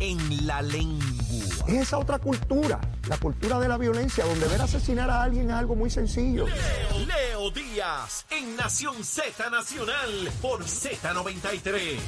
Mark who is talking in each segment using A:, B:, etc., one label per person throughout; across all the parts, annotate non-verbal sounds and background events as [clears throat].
A: en la lengua.
B: Es esa otra cultura, la cultura de la violencia, donde ver asesinar a alguien es algo muy sencillo.
A: Leo, Leo Díaz en Nación Z Nacional por Z93.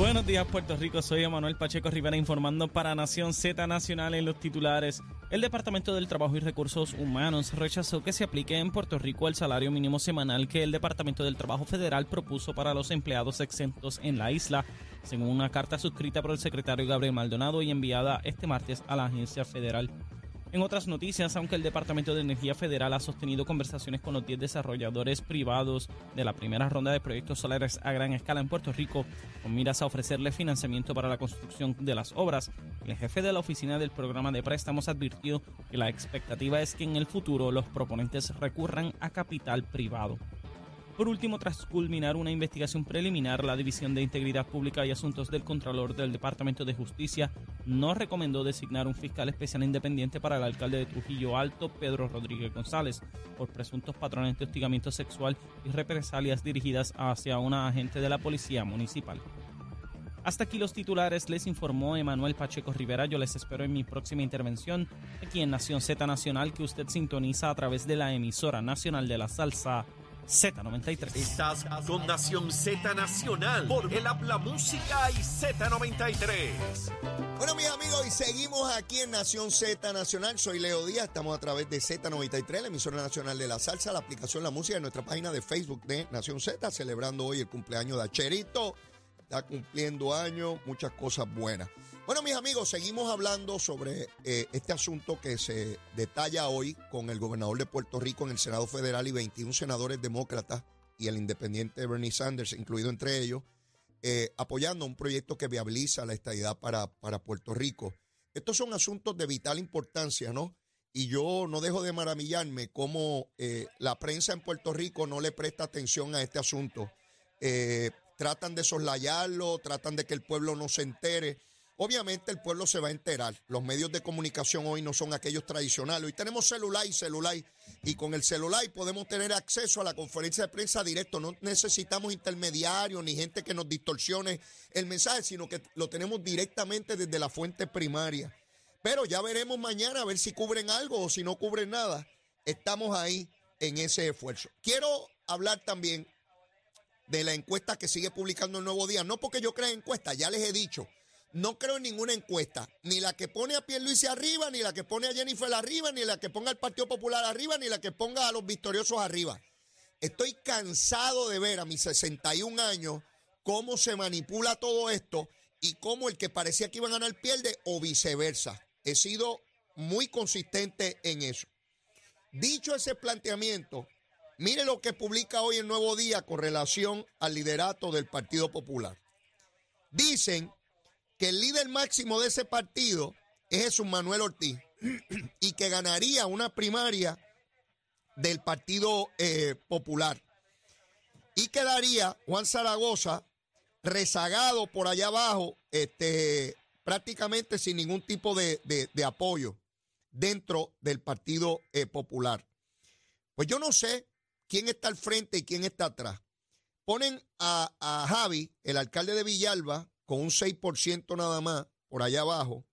C: Buenos días Puerto Rico, soy Emanuel Pacheco Rivera informando para Nación Z Nacional en los titulares. El Departamento del Trabajo y Recursos Humanos rechazó que se aplique en Puerto Rico el salario mínimo semanal que el Departamento del Trabajo Federal propuso para los empleados exentos en la isla, según una carta suscrita por el secretario Gabriel Maldonado y enviada este martes a la agencia federal. En otras noticias, aunque el Departamento de Energía Federal ha sostenido conversaciones con los 10 desarrolladores privados de la primera ronda de proyectos solares a gran escala en Puerto Rico, con miras a ofrecerle financiamiento para la construcción de las obras, el jefe de la oficina del programa de préstamos advirtió que la expectativa es que en el futuro los proponentes recurran a capital privado. Por último, tras culminar una investigación preliminar, la División de Integridad Pública y Asuntos del Contralor del Departamento de Justicia no recomendó designar un fiscal especial independiente para el alcalde de Trujillo Alto, Pedro Rodríguez González, por presuntos patrones de hostigamiento sexual y represalias dirigidas hacia una agente de la Policía Municipal. Hasta aquí los titulares, les informó Emanuel Pacheco Rivera. Yo les espero en mi próxima intervención aquí en Nación Z Nacional, que usted sintoniza a través de la emisora nacional de la salsa Z93.
A: Estás con Nación Z Nacional por el Habla Música y Z93.
D: Bueno, mis amigos, y seguimos aquí en Nación Z Nacional. Soy Leo Díaz, estamos a través de Z93, la emisora nacional de la salsa, la aplicación La Música en nuestra página de Facebook de Nación Z, celebrando hoy el cumpleaños de Acherito. Está cumpliendo años, muchas cosas buenas. Bueno, mis amigos, seguimos hablando sobre eh, este asunto que se detalla hoy con el gobernador de Puerto Rico en el Senado Federal y 21 senadores demócratas y el independiente Bernie Sanders, incluido entre ellos, eh, apoyando un proyecto que viabiliza la estadidad para, para Puerto Rico. Estos son asuntos de vital importancia, ¿no? Y yo no dejo de maravillarme cómo eh, la prensa en Puerto Rico no le presta atención a este asunto. tratan de soslayarlo, tratan de que el pueblo no se entere. Obviamente el pueblo se va a enterar. Los medios de comunicación hoy no son aquellos tradicionales. Hoy tenemos celular y celular. Y con el celular podemos tener acceso a la conferencia de prensa directo. No necesitamos intermediarios ni gente que nos distorsione el mensaje, sino que lo tenemos directamente desde la fuente primaria. Pero ya veremos mañana a ver si cubren algo o si no cubren nada. Estamos ahí en ese esfuerzo. Quiero hablar también de la encuesta que sigue publicando el Nuevo Día. No porque yo crea encuesta, ya les he dicho. No creo en ninguna encuesta, ni la que pone a Pierluisi arriba, ni la que pone a Jennifer arriba, ni la que ponga al Partido Popular arriba, ni la que ponga a los victoriosos arriba. Estoy cansado de ver a mis 61 años cómo se manipula todo esto y cómo el que parecía que iba a ganar pierde o viceversa. He sido muy consistente en eso. Dicho ese planteamiento, mire lo que publica hoy el Nuevo Día con relación al liderato del Partido Popular. Dicen que el líder máximo de ese partido es Jesús Manuel Ortiz y que ganaría una primaria del Partido eh, Popular. Y quedaría Juan Zaragoza rezagado por allá abajo, este, prácticamente sin ningún tipo de, apoyo dentro del Partido eh, Popular. Pues yo no sé quién está al frente y quién está atrás. Ponen a, a Javi, el alcalde de Villalba, con un 6% nada más por allá abajo,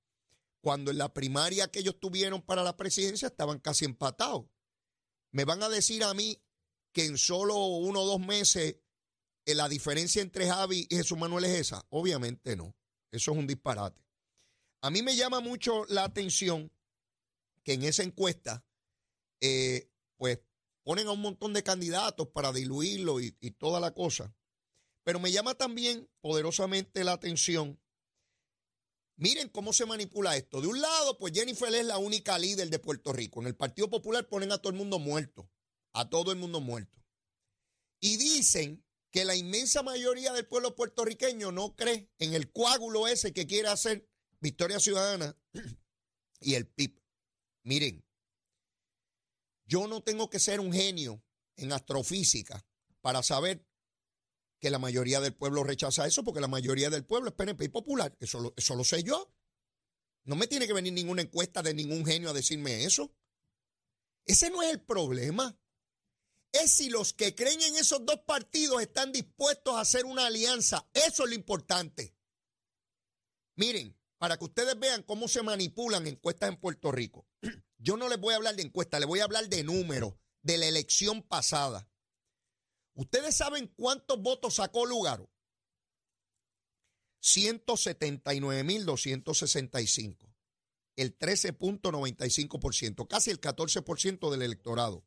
D: cuando en la primaria que ellos tuvieron para la presidencia estaban casi empatados. Me van a decir a mí que en solo uno o dos meses eh, la diferencia entre Javi y Jesús Manuel es esa. Obviamente no. Eso es un disparate. A mí me llama mucho la atención que en esa encuesta, eh, pues ponen a un montón de candidatos para diluirlo y toda la cosa. Pero me llama también poderosamente la atención. Miren cómo se manipula esto. De un lado, pues Jennifer es la única líder de Puerto Rico. En el Partido Popular ponen a todo el mundo muerto. A todo el mundo muerto. Y dicen que la inmensa mayoría del pueblo puertorriqueño no cree en el coágulo ese que quiere hacer Victoria Ciudadana y el PIB. Miren, yo no tengo que ser un genio en astrofísica para saber que la mayoría del pueblo rechaza eso porque la mayoría del pueblo es PNP y popular. Eso lo, eso lo sé yo. No me tiene que venir ninguna encuesta de ningún genio a decirme eso. Ese no es el problema. es si los que creen en esos dos partidos están dispuestos a hacer una alianza. Eso es lo importante. Miren, para que ustedes vean cómo se manipulan encuestas en Puerto Rico. [clears throat] Yo no les voy a hablar de encuestas, les voy a hablar de números de la elección pasada. ¿Ustedes saben cuántos votos sacó Lugaro? 179.265, el 13.95%, casi el 14% del electorado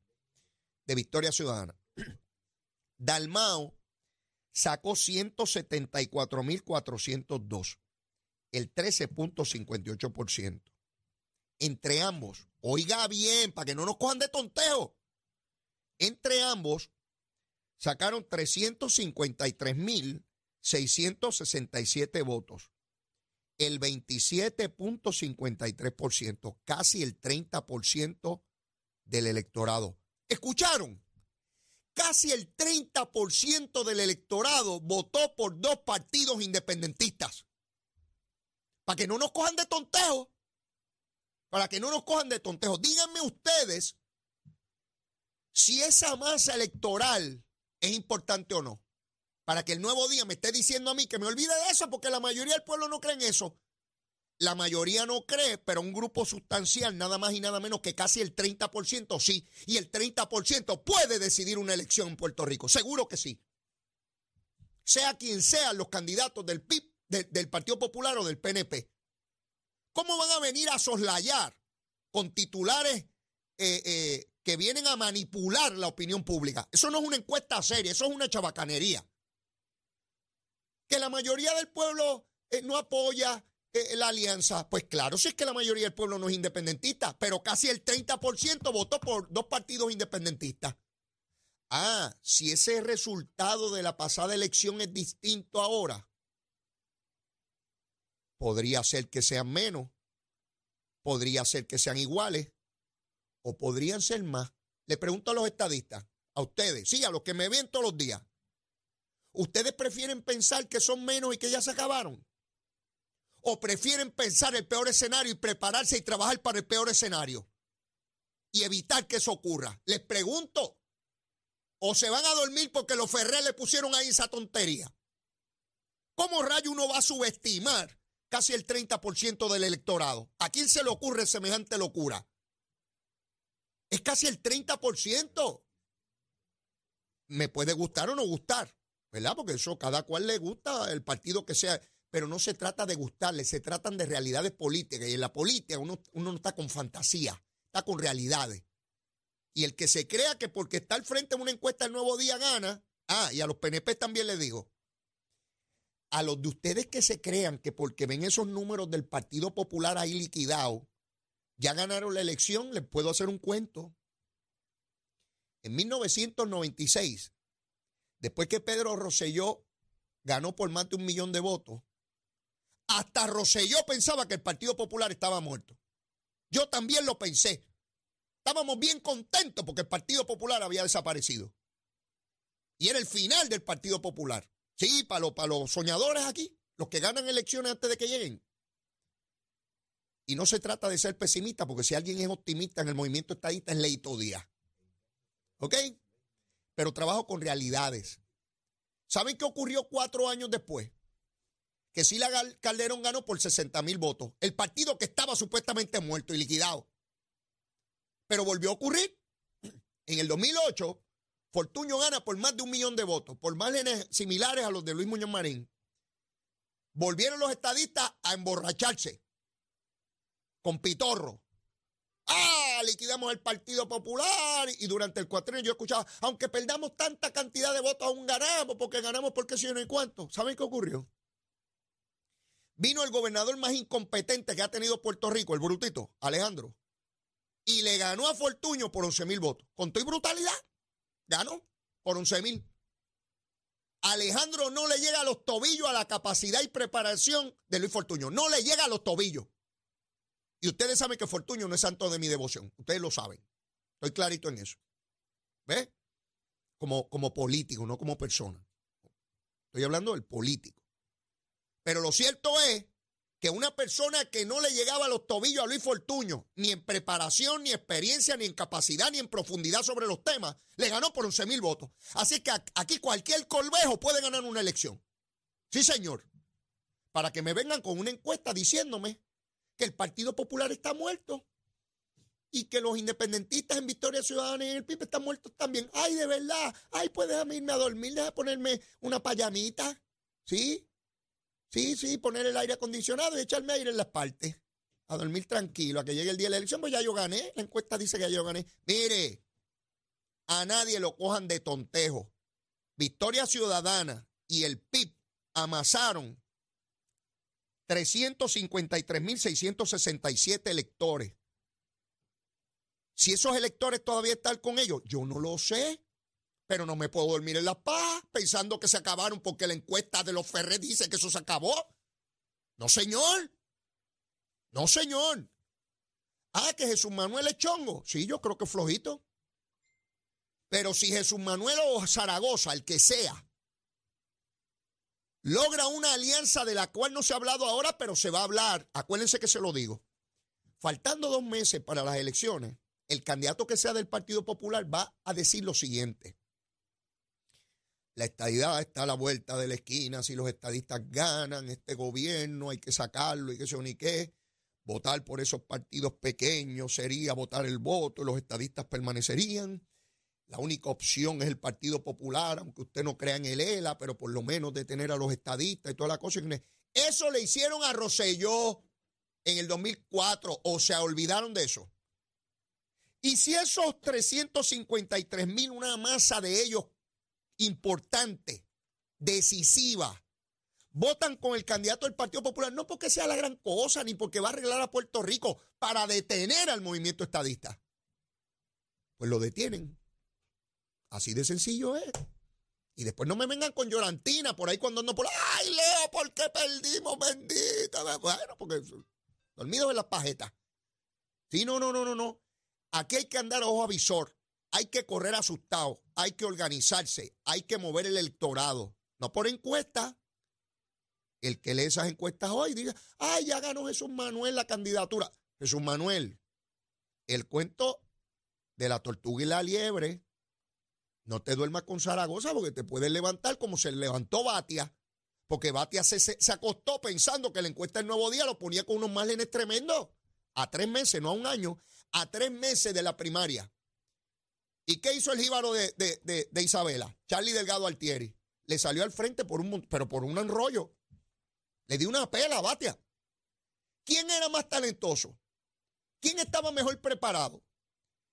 D: de Victoria Ciudadana. [clears throat] Dalmao sacó 174.402, el 13.58%. Entre ambos, oiga bien, para que no nos cojan de tonteo, entre ambos sacaron 353.667 votos, el 27.53%, casi el 30% del electorado. ¿Escucharon? Casi el 30% del electorado votó por dos partidos independentistas. Para que no nos cojan de tontejo. Para que no nos cojan de tontejo. Díganme ustedes si esa masa electoral es importante o no. Para que el nuevo día me esté diciendo a mí que me olvide de eso, porque la mayoría del pueblo no cree en eso. La mayoría no cree, pero un grupo sustancial, nada más y nada menos que casi el 30% sí. Y el 30% puede decidir una elección en Puerto Rico. Seguro que sí. Sea quien sean los candidatos del PIB, del Partido Popular o del PNP. ¿Cómo van a venir a soslayar con titulares eh, eh, que vienen a manipular la opinión pública? Eso no es una encuesta seria, eso es una chabacanería. Que la mayoría del pueblo eh, no apoya eh, la alianza? Pues claro, si es que la mayoría del pueblo no es independentista, pero casi el 30% votó por dos partidos independentistas. Ah, si ese resultado de la pasada elección es distinto ahora, podría ser que sean menos, podría ser que sean iguales o podrían ser más. Le pregunto a los estadistas, a ustedes, sí, a los que me ven todos los días. ¿Ustedes prefieren pensar que son menos y que ya se acabaron? o prefieren pensar el peor escenario y prepararse y trabajar para el peor escenario y evitar que eso ocurra? Les pregunto, ¿o se van a dormir porque los Ferrer le pusieron ahí esa tontería? ¿Cómo rayo uno va a subestimar casi el 30% del electorado? ¿A quién se le ocurre semejante locura? Es casi el 30%. Me puede gustar o no gustar, ¿verdad? Porque eso cada cual le gusta el partido que sea pero no se trata de gustarle, se tratan de realidades políticas. Y en la política uno, no está con fantasía, está con realidades. Y el que se crea que porque está al frente de una encuesta el nuevo día gana, ah, y a los PNP también les digo, a los de ustedes que se crean que porque ven esos números del Partido Popular ahí liquidados, ya ganaron la elección, les puedo hacer un cuento. En 1996, después que Pedro Rosselló ganó por más de un millón de votos, hasta Roselló pensaba que el Partido Popular estaba muerto. Yo también lo pensé. Estábamos bien contentos porque el Partido Popular había desaparecido. Y era el final del Partido Popular. Sí, para para los soñadores aquí, los que ganan elecciones antes de que lleguen. Y no se trata de ser pesimista, porque si alguien es optimista en el movimiento estadista es Leito Díaz. ¿Ok? Pero trabajo con realidades. ¿Saben qué ocurrió cuatro años después? que Sila Calderón ganó por 60 mil votos. El partido que estaba supuestamente muerto y liquidado. Pero volvió a ocurrir. En el 2008, Fortuño gana por más de un millón de votos, por márgenes similares a los de Luis Muñoz Marín. Volvieron los estadistas a emborracharse con Pitorro. Ah, liquidamos el Partido Popular. Y durante el cuatrenio yo escuchaba, aunque perdamos tanta cantidad de votos, aún ganamos, porque ganamos porque sí no hay cuánto. ¿Saben qué ocurrió? Vino el gobernador más incompetente que ha tenido Puerto Rico, el brutito, Alejandro, y le ganó a Fortuño por 11 mil votos. Con toda brutalidad, ganó por 11 mil. Alejandro no le llega a los tobillos a la capacidad y preparación de Luis Fortuño. No le llega a los tobillos. Y ustedes saben que Fortuño no es santo de mi devoción. Ustedes lo saben. Estoy clarito en eso. ¿Ves? Como, como político, no como persona. Estoy hablando del político. Pero lo cierto es que una persona que no le llegaba a los tobillos a Luis Fortuño, ni en preparación, ni experiencia, ni en capacidad, ni en profundidad sobre los temas, le ganó por 11 mil votos. Así que aquí cualquier colvejo puede ganar una elección. Sí, señor. Para que me vengan con una encuesta diciéndome que el Partido Popular está muerto y que los independentistas en Victoria Ciudadana y el PIB están muertos también. Ay, de verdad. Ay, pues déjame irme a dormir, déjame ponerme una payamita. ¿Sí? Sí, sí, poner el aire acondicionado y echarme aire en las partes. A dormir tranquilo, a que llegue el día de la elección, pues ya yo gané. La encuesta dice que ya yo gané. Mire, a nadie lo cojan de tontejo. Victoria Ciudadana y el PIB amasaron 353.667 electores. Si esos electores todavía están con ellos, yo no lo sé pero no me puedo dormir en la paz pensando que se acabaron porque la encuesta de los Ferrer dice que eso se acabó. No, señor. No, señor. Ah, que Jesús Manuel es chongo. Sí, yo creo que es flojito. Pero si Jesús Manuel o Zaragoza, el que sea, logra una alianza de la cual no se ha hablado ahora, pero se va a hablar, acuérdense que se lo digo, faltando dos meses para las elecciones, el candidato que sea del Partido Popular va a decir lo siguiente. La estadidad está a la vuelta de la esquina. Si los estadistas ganan este gobierno, hay que sacarlo y que se ni qué. Votar por esos partidos pequeños sería votar el voto, los estadistas permanecerían. La única opción es el Partido Popular, aunque usted no crea en el ELA, pero por lo menos detener a los estadistas y toda la cosa. Eso le hicieron a Roselló en el 2004 o se olvidaron de eso. Y si esos 353 mil, una masa de ellos importante, decisiva, votan con el candidato del Partido Popular, no porque sea la gran cosa, ni porque va a arreglar a Puerto Rico para detener al movimiento estadista. Pues lo detienen. Así de sencillo es. Y después no me vengan con llorantina por ahí cuando ando por. ¡Ay, Leo! ¿Por qué perdimos? Bendita. Bueno, porque dormidos en las pajetas. Sí, no, no, no, no, no. Aquí hay que andar a ojo avisor. Hay que correr asustado, hay que organizarse, hay que mover el electorado, no por encuesta. El que lee esas encuestas hoy diga, ay, ya ganó Jesús Manuel la candidatura. Jesús Manuel, el cuento de la tortuga y la liebre, no te duermas con Zaragoza porque te puedes levantar como se levantó Batia, porque Batia se, se, acostó pensando que la encuesta del nuevo día lo ponía con unos márgenes tremendos. A tres meses, no a un año, a tres meses de la primaria. ¿Y qué hizo el jíbaro de, Isabela? Charlie Delgado Altieri. Le salió al frente por un, pero por un enrollo. Le dio una pela a Batia. ¿Quién era más talentoso? ¿Quién estaba mejor preparado?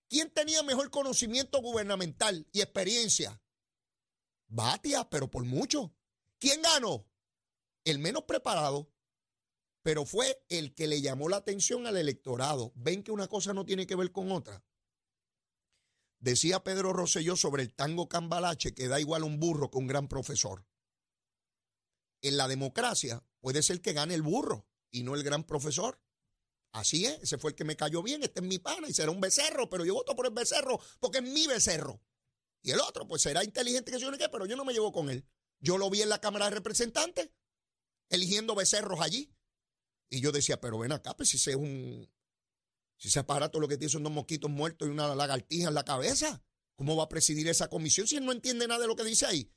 D: ¿Quién tenía mejor conocimiento gubernamental y experiencia? Batia, pero por mucho. ¿Quién ganó? El menos preparado, pero fue el que le llamó la atención al electorado. ¿Ven que una cosa no tiene que ver con otra? Decía Pedro Rosselló sobre el tango cambalache que da igual un burro que un gran profesor. En la democracia puede ser que gane el burro y no el gran profesor. Así es, ese fue el que me cayó bien, este es mi pana y será un becerro, pero yo voto por el becerro porque es mi becerro. Y el otro, pues será inteligente que yo no qué, pero yo no me llevo con él. Yo lo vi en la Cámara de Representantes, eligiendo becerros allí. Y yo decía, pero ven acá, pues si ese es un, si ese aparato lo que tiene son dos mosquitos muertos y una lagartija en la cabeza, ¿cómo va a presidir esa comisión si él no entiende nada de lo que dice ahí?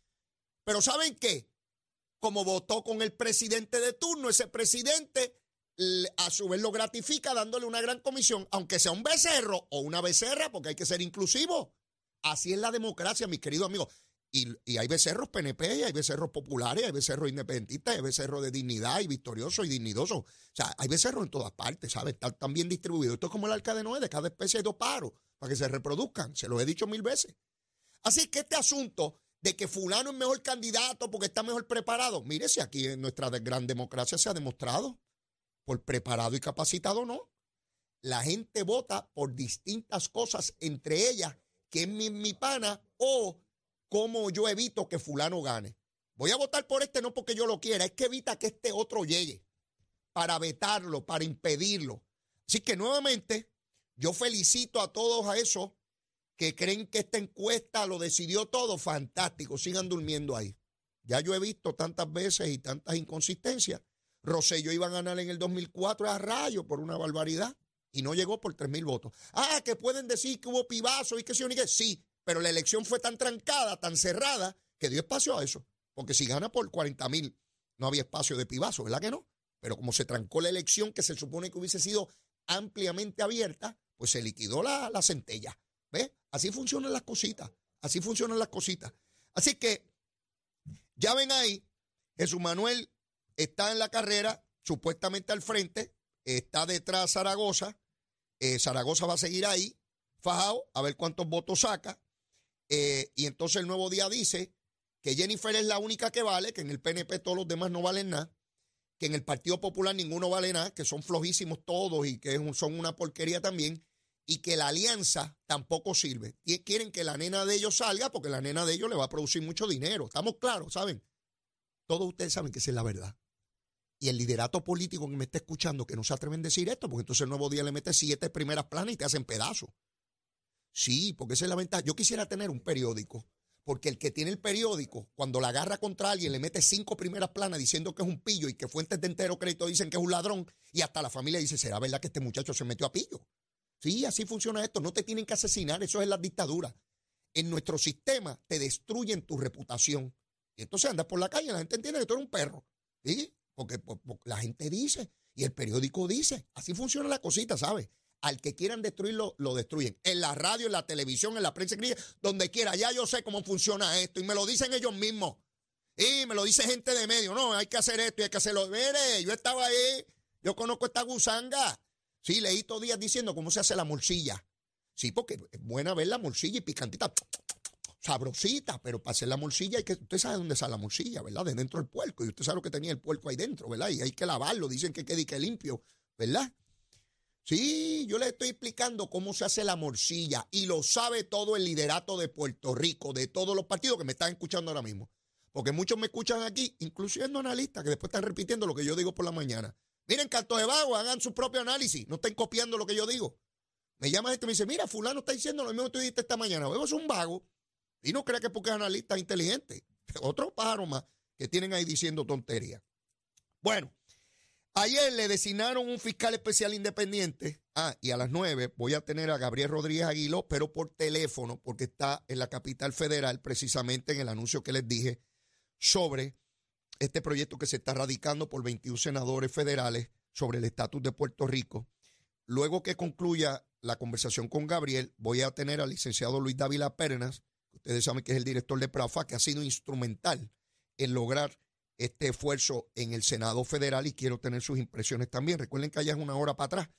D: Pero ¿saben qué? Como votó con el presidente de turno, ese presidente a su vez lo gratifica dándole una gran comisión, aunque sea un becerro o una becerra, porque hay que ser inclusivo. Así es la democracia, mis queridos amigos. Y, hay becerros PNP, hay becerros populares, hay becerros independentistas, hay becerros de dignidad y victoriosos y dignidosos. O sea, hay becerros en todas partes, ¿sabes? Están, bien distribuidos. Esto es como el arca de Noé, de cada especie hay dos paros para que se reproduzcan. Se lo he dicho mil veces. Así que este asunto de que fulano es mejor candidato porque está mejor preparado, mire si aquí en nuestra gran democracia se ha demostrado, por preparado y capacitado no. La gente vota por distintas cosas, entre ellas que es mi, mi pana o cómo yo evito que fulano gane. Voy a votar por este no porque yo lo quiera, es que evita que este otro llegue para vetarlo, para impedirlo. Así que nuevamente yo felicito a todos a esos que creen que esta encuesta lo decidió todo, fantástico, sigan durmiendo ahí. Ya yo he visto tantas veces y tantas inconsistencias, Rosselló iba a ganar en el 2004 a rayo por una barbaridad y no llegó por 3 mil votos. Ah, que pueden decir que hubo pibazo y que sí o ni que sí, pero la elección fue tan trancada, tan cerrada, que dio espacio a eso. Porque si gana por 40 mil, no había espacio de pibazo, ¿verdad que no? Pero como se trancó la elección, que se supone que hubiese sido ampliamente abierta, pues se liquidó la, la centella. ¿Ves? Así funcionan las cositas. Así funcionan las cositas. Así que, ya ven ahí, Jesús Manuel está en la carrera, supuestamente al frente, está detrás Zaragoza. Eh, Zaragoza va a seguir ahí, fajado, a ver cuántos votos saca. Eh, y entonces el nuevo día dice que Jennifer es la única que vale, que en el PNP todos los demás no valen nada, que en el Partido Popular ninguno vale nada, que son flojísimos todos y que son una porquería también, y que la alianza tampoco sirve. Quieren que la nena de ellos salga porque la nena de ellos le va a producir mucho dinero. Estamos claros, ¿saben? Todos ustedes saben que esa es la verdad. Y el liderato político que me está escuchando, que no se atreven a decir esto, porque entonces el nuevo día le mete siete primeras planas y te hacen pedazos. Sí, porque esa es la ventaja. Yo quisiera tener un periódico, porque el que tiene el periódico, cuando la agarra contra alguien, le mete cinco primeras planas diciendo que es un pillo y que fuentes de entero crédito dicen que es un ladrón, y hasta la familia dice, ¿será verdad que este muchacho se metió a pillo? Sí, así funciona esto. No te tienen que asesinar, eso es la dictadura. En nuestro sistema te destruyen tu reputación. Entonces andas por la calle, la gente entiende que tú eres un perro. ¿Sí? Porque, la gente dice y el periódico dice. Así funciona la cosita, ¿sabes? Al que quieran destruirlo, lo destruyen. En la radio, en la televisión, en la prensa escrita, donde quiera. Ya yo sé cómo funciona esto y me lo dicen ellos mismos. Y me lo dice gente de medio. No, hay que hacer esto y hay que hacerlo. Mire, yo estaba ahí. Yo conozco esta gusanga. Sí, leí todos días diciendo cómo se hace la morcilla. Sí, porque es buena ver la morcilla y picantita sabrosita, pero para hacer la morcilla hay que, usted sabe dónde sale la morcilla, ¿verdad? De dentro del puerco, y usted sabe lo que tenía el puerco ahí dentro, ¿verdad? Y hay que lavarlo, dicen que quede que limpio, ¿verdad? Sí, yo le estoy explicando cómo se hace la morcilla y lo sabe todo el liderato de Puerto Rico, de todos los partidos que me están escuchando ahora mismo. Porque muchos me escuchan aquí, incluyendo analistas que después están repitiendo lo que yo digo por la mañana. Miren, canto de vago, hagan su propio análisis, no estén copiando lo que yo digo. Me llama gente y me dice, mira, fulano está diciendo lo mismo que tú dijiste esta mañana. Vemos un vago y no crea que porque es analista inteligente. Otro pájaro más que tienen ahí diciendo tonterías. Bueno, ayer le designaron un fiscal especial independiente. Ah, y a las nueve voy a tener a Gabriel Rodríguez Aguiló, pero por teléfono, porque está en la capital federal, precisamente en el anuncio que les dije sobre este proyecto que se está radicando por 21 senadores federales sobre el estatus de Puerto Rico. Luego que concluya la conversación con Gabriel, voy a tener al licenciado Luis Dávila Pernas, Ustedes saben que es el director de PRAFA, que ha sido instrumental en lograr este esfuerzo en el Senado Federal y quiero tener sus impresiones también. Recuerden que allá es una hora para atrás,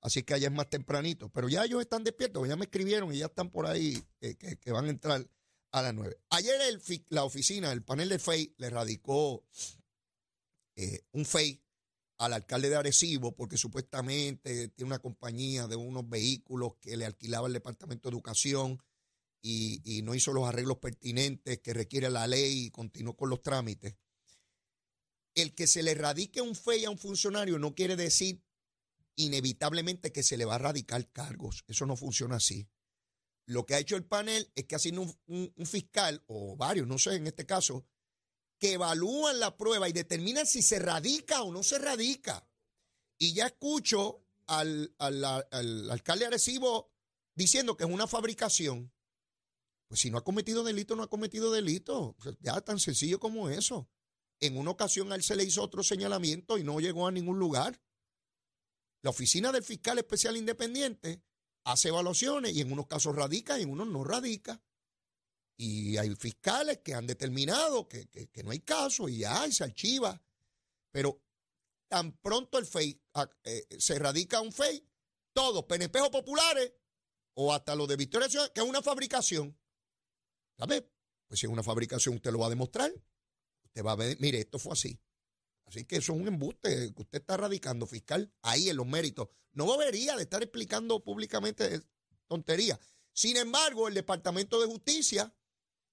D: así que allá es más tempranito. Pero ya ellos están despiertos, ya me escribieron y ya están por ahí eh, que, van a entrar a las nueve. Ayer la oficina, el panel de FEI, le radicó eh, un FEI al alcalde de Arecibo porque supuestamente tiene una compañía de unos vehículos que le alquilaba el Departamento de Educación y, no hizo los arreglos pertinentes que requiere la ley y continuó con los trámites. El que se le radique un FEI a un funcionario no quiere decir inevitablemente que se le va a radicar cargos. Eso no funciona así. Lo que ha hecho el panel es que ha sido un, fiscal, o varios, no sé, en este caso, que evalúan la prueba y determinan si se radica o no se radica. Y ya escucho al, al, al alcalde Arecibo diciendo que es una fabricación. Pues si no ha cometido delito, no ha cometido delito. ya tan sencillo como eso. En una ocasión a él se le hizo otro señalamiento y no llegó a ningún lugar. La oficina del fiscal especial independiente hace evaluaciones y en unos casos radica y en unos no radica. Y hay fiscales que han determinado que, no hay caso y ya se archiva. Pero tan pronto el FEI ah, eh, se radica un FEI, todos, PNP populares o hasta lo de Victoria que es una fabricación. ¿Sabe? Pues si es una fabricación, usted lo va a demostrar. Usted va a ver, mire, esto fue así. Así que eso es un embuste que usted está radicando fiscal ahí en los méritos. No debería de estar explicando públicamente tonterías. Sin embargo, el Departamento de Justicia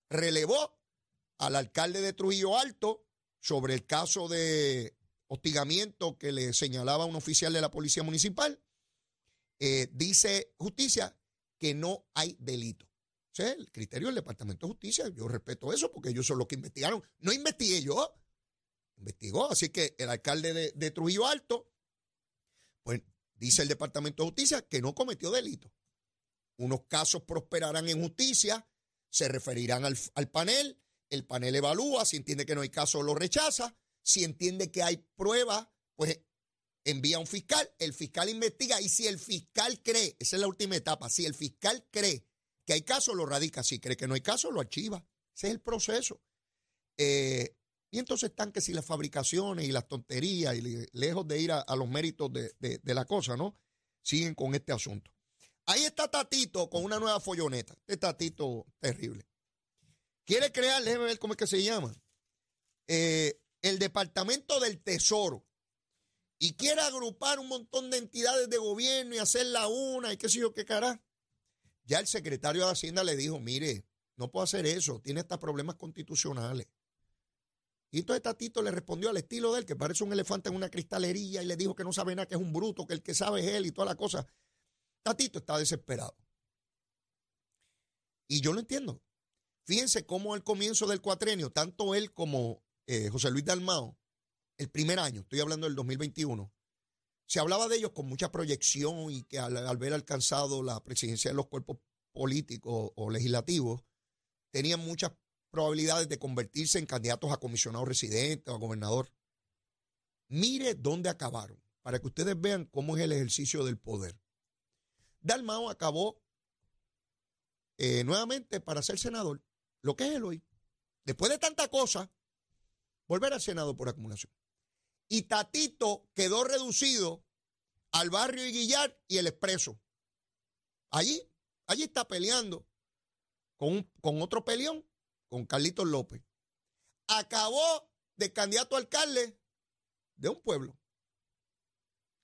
D: relevó al alcalde de Trujillo Alto sobre el caso de hostigamiento que le señalaba un oficial de la Policía Municipal. Eh, dice justicia que no hay delito el criterio del Departamento de Justicia. Yo respeto eso porque ellos son los que investigaron. No investigué yo. investigó. Así que el alcalde de, Trujillo Alto, pues dice el Departamento de Justicia que no cometió delito. Unos casos prosperarán en justicia, se referirán al, al panel, el panel evalúa, si entiende que no hay caso lo rechaza, si entiende que hay pruebas, pues envía a un fiscal, el fiscal investiga y si el fiscal cree, esa es la última etapa, si el fiscal cree que hay caso, lo radica, si cree que no hay caso, lo archiva. Ese es el proceso. Eh, y entonces están que si las fabricaciones y las tonterías, y lejos de ir a, los méritos de, la cosa, ¿no? Siguen con este asunto. Ahí está Tatito con una nueva folloneta. Este Tatito terrible. Quiere crear, déjeme ver cómo es que se llama, eh, el Departamento del Tesoro. Y quiere agrupar un montón de entidades de gobierno y hacerla una y qué sé yo qué cara. Ya el secretario de Hacienda le dijo, mire, no puedo hacer eso, tiene hasta problemas constitucionales. Y entonces Tatito le respondió al estilo de él, que parece un elefante en una cristalería, y le dijo que no sabe nada, que es un bruto, que el que sabe es él y toda la cosa. Tatito está desesperado. Y yo lo entiendo. Fíjense cómo al comienzo del cuatrenio, tanto él como eh, José Luis Dalmao, el primer año, estoy hablando del 2021, se hablaba de ellos con mucha proyección y que al, haber alcanzado la presidencia de los cuerpos políticos o legislativos, tenían muchas probabilidades de convertirse en candidatos a comisionado residente o a gobernador. Mire dónde acabaron, para que ustedes vean cómo es el ejercicio del poder. Dalmao acabó eh, nuevamente para ser senador, lo que es él hoy. Después de tanta cosa, volver al Senado por acumulación. Y Tatito quedó reducido al barrio Iguillar y el Expreso. Allí, allí está peleando con, con otro peleón con Carlitos López, acabó de candidato a alcalde de un pueblo,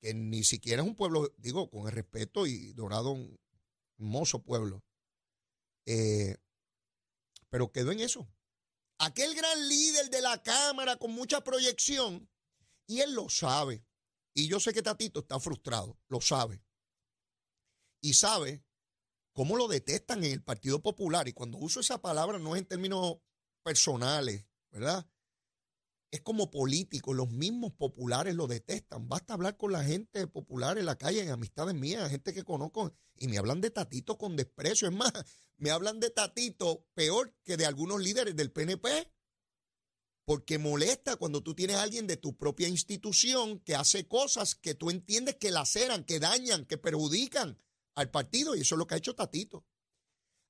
D: que ni siquiera es un pueblo, digo, con el respeto y Dorado, un hermoso pueblo, eh, pero quedó en eso. Aquel gran líder de la Cámara con mucha proyección, y él lo sabe. Y yo sé que Tatito está frustrado, lo sabe. Y sabe cómo lo detestan en el Partido Popular. Y cuando uso esa palabra no es en términos personales, ¿verdad? Es como político, los mismos populares lo detestan. Basta hablar con la gente popular en la calle, en amistades mías, gente que conozco, y me hablan de Tatito con desprecio. Es más, me hablan de Tatito peor que de algunos líderes del PNP. Porque molesta cuando tú tienes a alguien de tu propia institución que hace cosas que tú entiendes que laceran, que dañan, que perjudican al partido y eso es lo que ha hecho Tatito.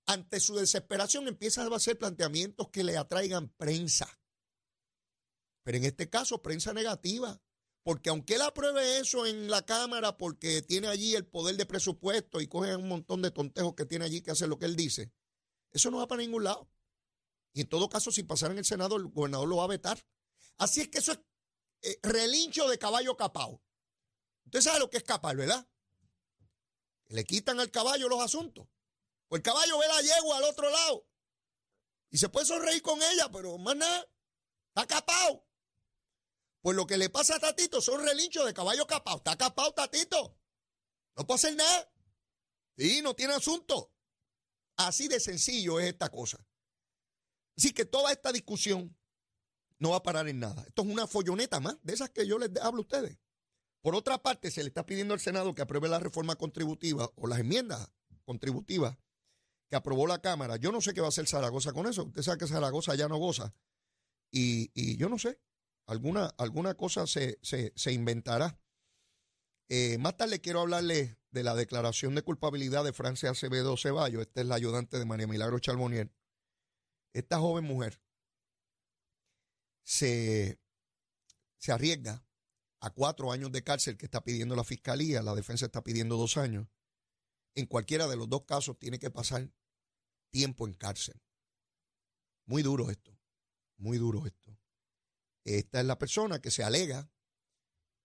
D: Ante su desesperación empieza a hacer planteamientos que le atraigan prensa. Pero en este caso, prensa negativa. Porque aunque él apruebe eso en la Cámara porque tiene allí el poder de presupuesto y coge un montón de tontejos que tiene allí que hacer lo que él dice, eso no va para ningún lado. Y en todo caso, si pasara en el Senado, el gobernador lo va a vetar. Así es que eso es eh, relincho de caballo capao. Usted sabe lo que es capar, ¿verdad? Le quitan al caballo los asuntos. Pues el caballo ve la yegua al otro lado. Y se puede sonreír con ella, pero más nada. Está capado. Pues lo que le pasa a Tatito son relinchos de caballo capado. Está capado, Tatito. No puede hacer nada. Sí, no tiene asunto. Así de sencillo es esta cosa. Así que toda esta discusión no va a parar en nada. Esto es una folloneta más de esas que yo les hablo a ustedes. Por otra parte, se le está pidiendo al Senado que apruebe la reforma contributiva o las enmiendas contributivas que aprobó la Cámara. Yo no sé qué va a hacer Zaragoza con eso. Usted sabe que Zaragoza ya no goza. Y, yo no sé, alguna, alguna cosa se, inventará. Eh, más tarde quiero hablarle de la declaración de culpabilidad de Francia Acevedo Ceballos. Esta es la ayudante de María Milagro Charbonier. Esta joven mujer se, se arriesga a cuatro años de cárcel que está pidiendo la fiscalía, la defensa está pidiendo dos años. En cualquiera de los dos casos tiene que pasar tiempo en cárcel. Muy duro esto, muy duro esto. Esta es la persona que se alega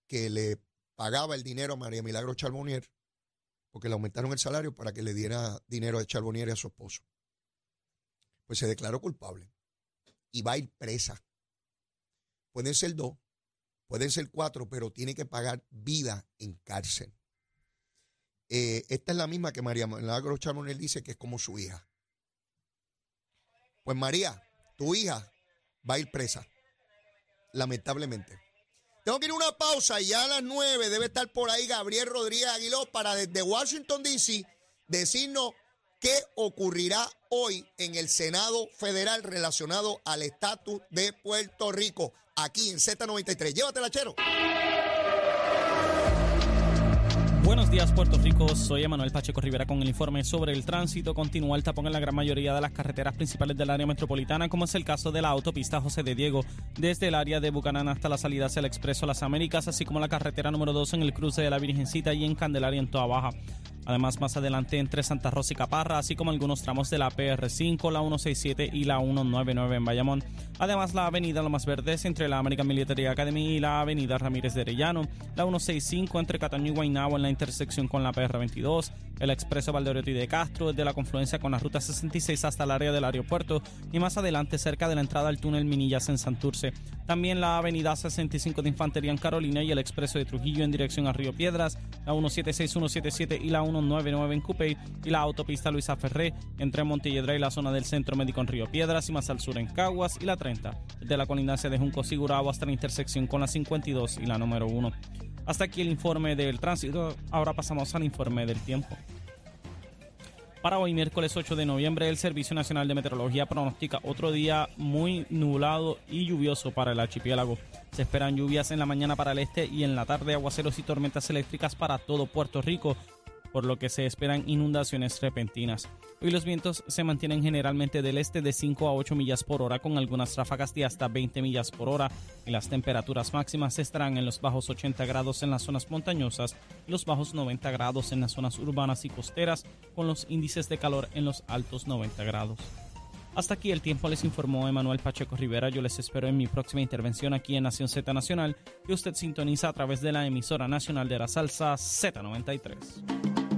D: que le pagaba el dinero a María Milagro Charbonnier porque le aumentaron el salario para que le diera dinero a Charbonnier y a su esposo. Pues se declaró culpable y va a ir presa. Pueden ser dos, Pueden ser cuatro, pero tiene que pagar vida en cárcel. Eh, esta es la misma que María Milagro Chamonel dice que es como su hija. Pues María, tu hija va a ir presa. lamentablemente. Tengo que ir a una pausa y ya a las 9 debe estar por ahí Gabriel Rodríguez Aguiló para desde Washington, D.C. decirnos qué ocurrirá hoy en el Senado Federal relacionado al estatus de Puerto Rico, aquí en Z93. Llévatela, Chero.
C: Buenos días, Puerto Rico. Soy Emanuel Pacheco Rivera con el informe sobre el tránsito. Continúa el tapón en la gran mayoría de las carreteras principales del área metropolitana, como es el caso de la autopista José de Diego, desde el área de Bucanán hasta la salida hacia el Expreso Las Américas, así como la carretera número 2 en el cruce de la Virgencita y en Candelaria en Toa Baja. Además, más adelante entre Santa Rosa y Caparra, así como algunos tramos de la PR5, la 167 y la 199 en Bayamón. Además, la avenida Lomas Verdes entre la American Military Academy y la avenida Ramírez de Arellano, la 165 entre Cataño y Guaynabo en la intersección con la PR22, el expreso Valdeoriotti de Castro desde la confluencia con la ruta 66 hasta el área del aeropuerto y más adelante cerca de la entrada al túnel Minillas en Santurce. También la avenida 65 de Infantería en Carolina y el expreso de Trujillo en dirección a Río Piedras, la 176, 177 y la 199 en Cupey y la autopista Luisa Ferré entre Montelledra y la zona del Centro Médico en Río Piedras y más al sur en Caguas y la 30 de la colindancia de Junco Sigurabo hasta la intersección con la 52 y la número 1. Hasta aquí el informe del tránsito. Ahora pasamos al informe del tiempo. Para hoy, miércoles 8 de noviembre, el Servicio Nacional de Meteorología pronostica otro día muy nublado y lluvioso para el archipiélago. Se esperan lluvias en la mañana para el este y en la tarde aguaceros y tormentas eléctricas para todo Puerto Rico, por lo que se esperan inundaciones repentinas. Hoy los vientos se mantienen generalmente del este de 5 a 8 millas por hora con algunas ráfagas de hasta 20 millas por hora y las temperaturas máximas estarán en los bajos 80 grados en las zonas montañosas y los bajos 90 grados en las zonas urbanas y costeras con los índices de calor en los altos 90 grados. Hasta aquí el tiempo les informó Emanuel Pacheco Rivera. Yo les espero en mi próxima intervención aquí en Nación Z Nacional, que usted sintoniza a través de la emisora nacional de la salsa Z93.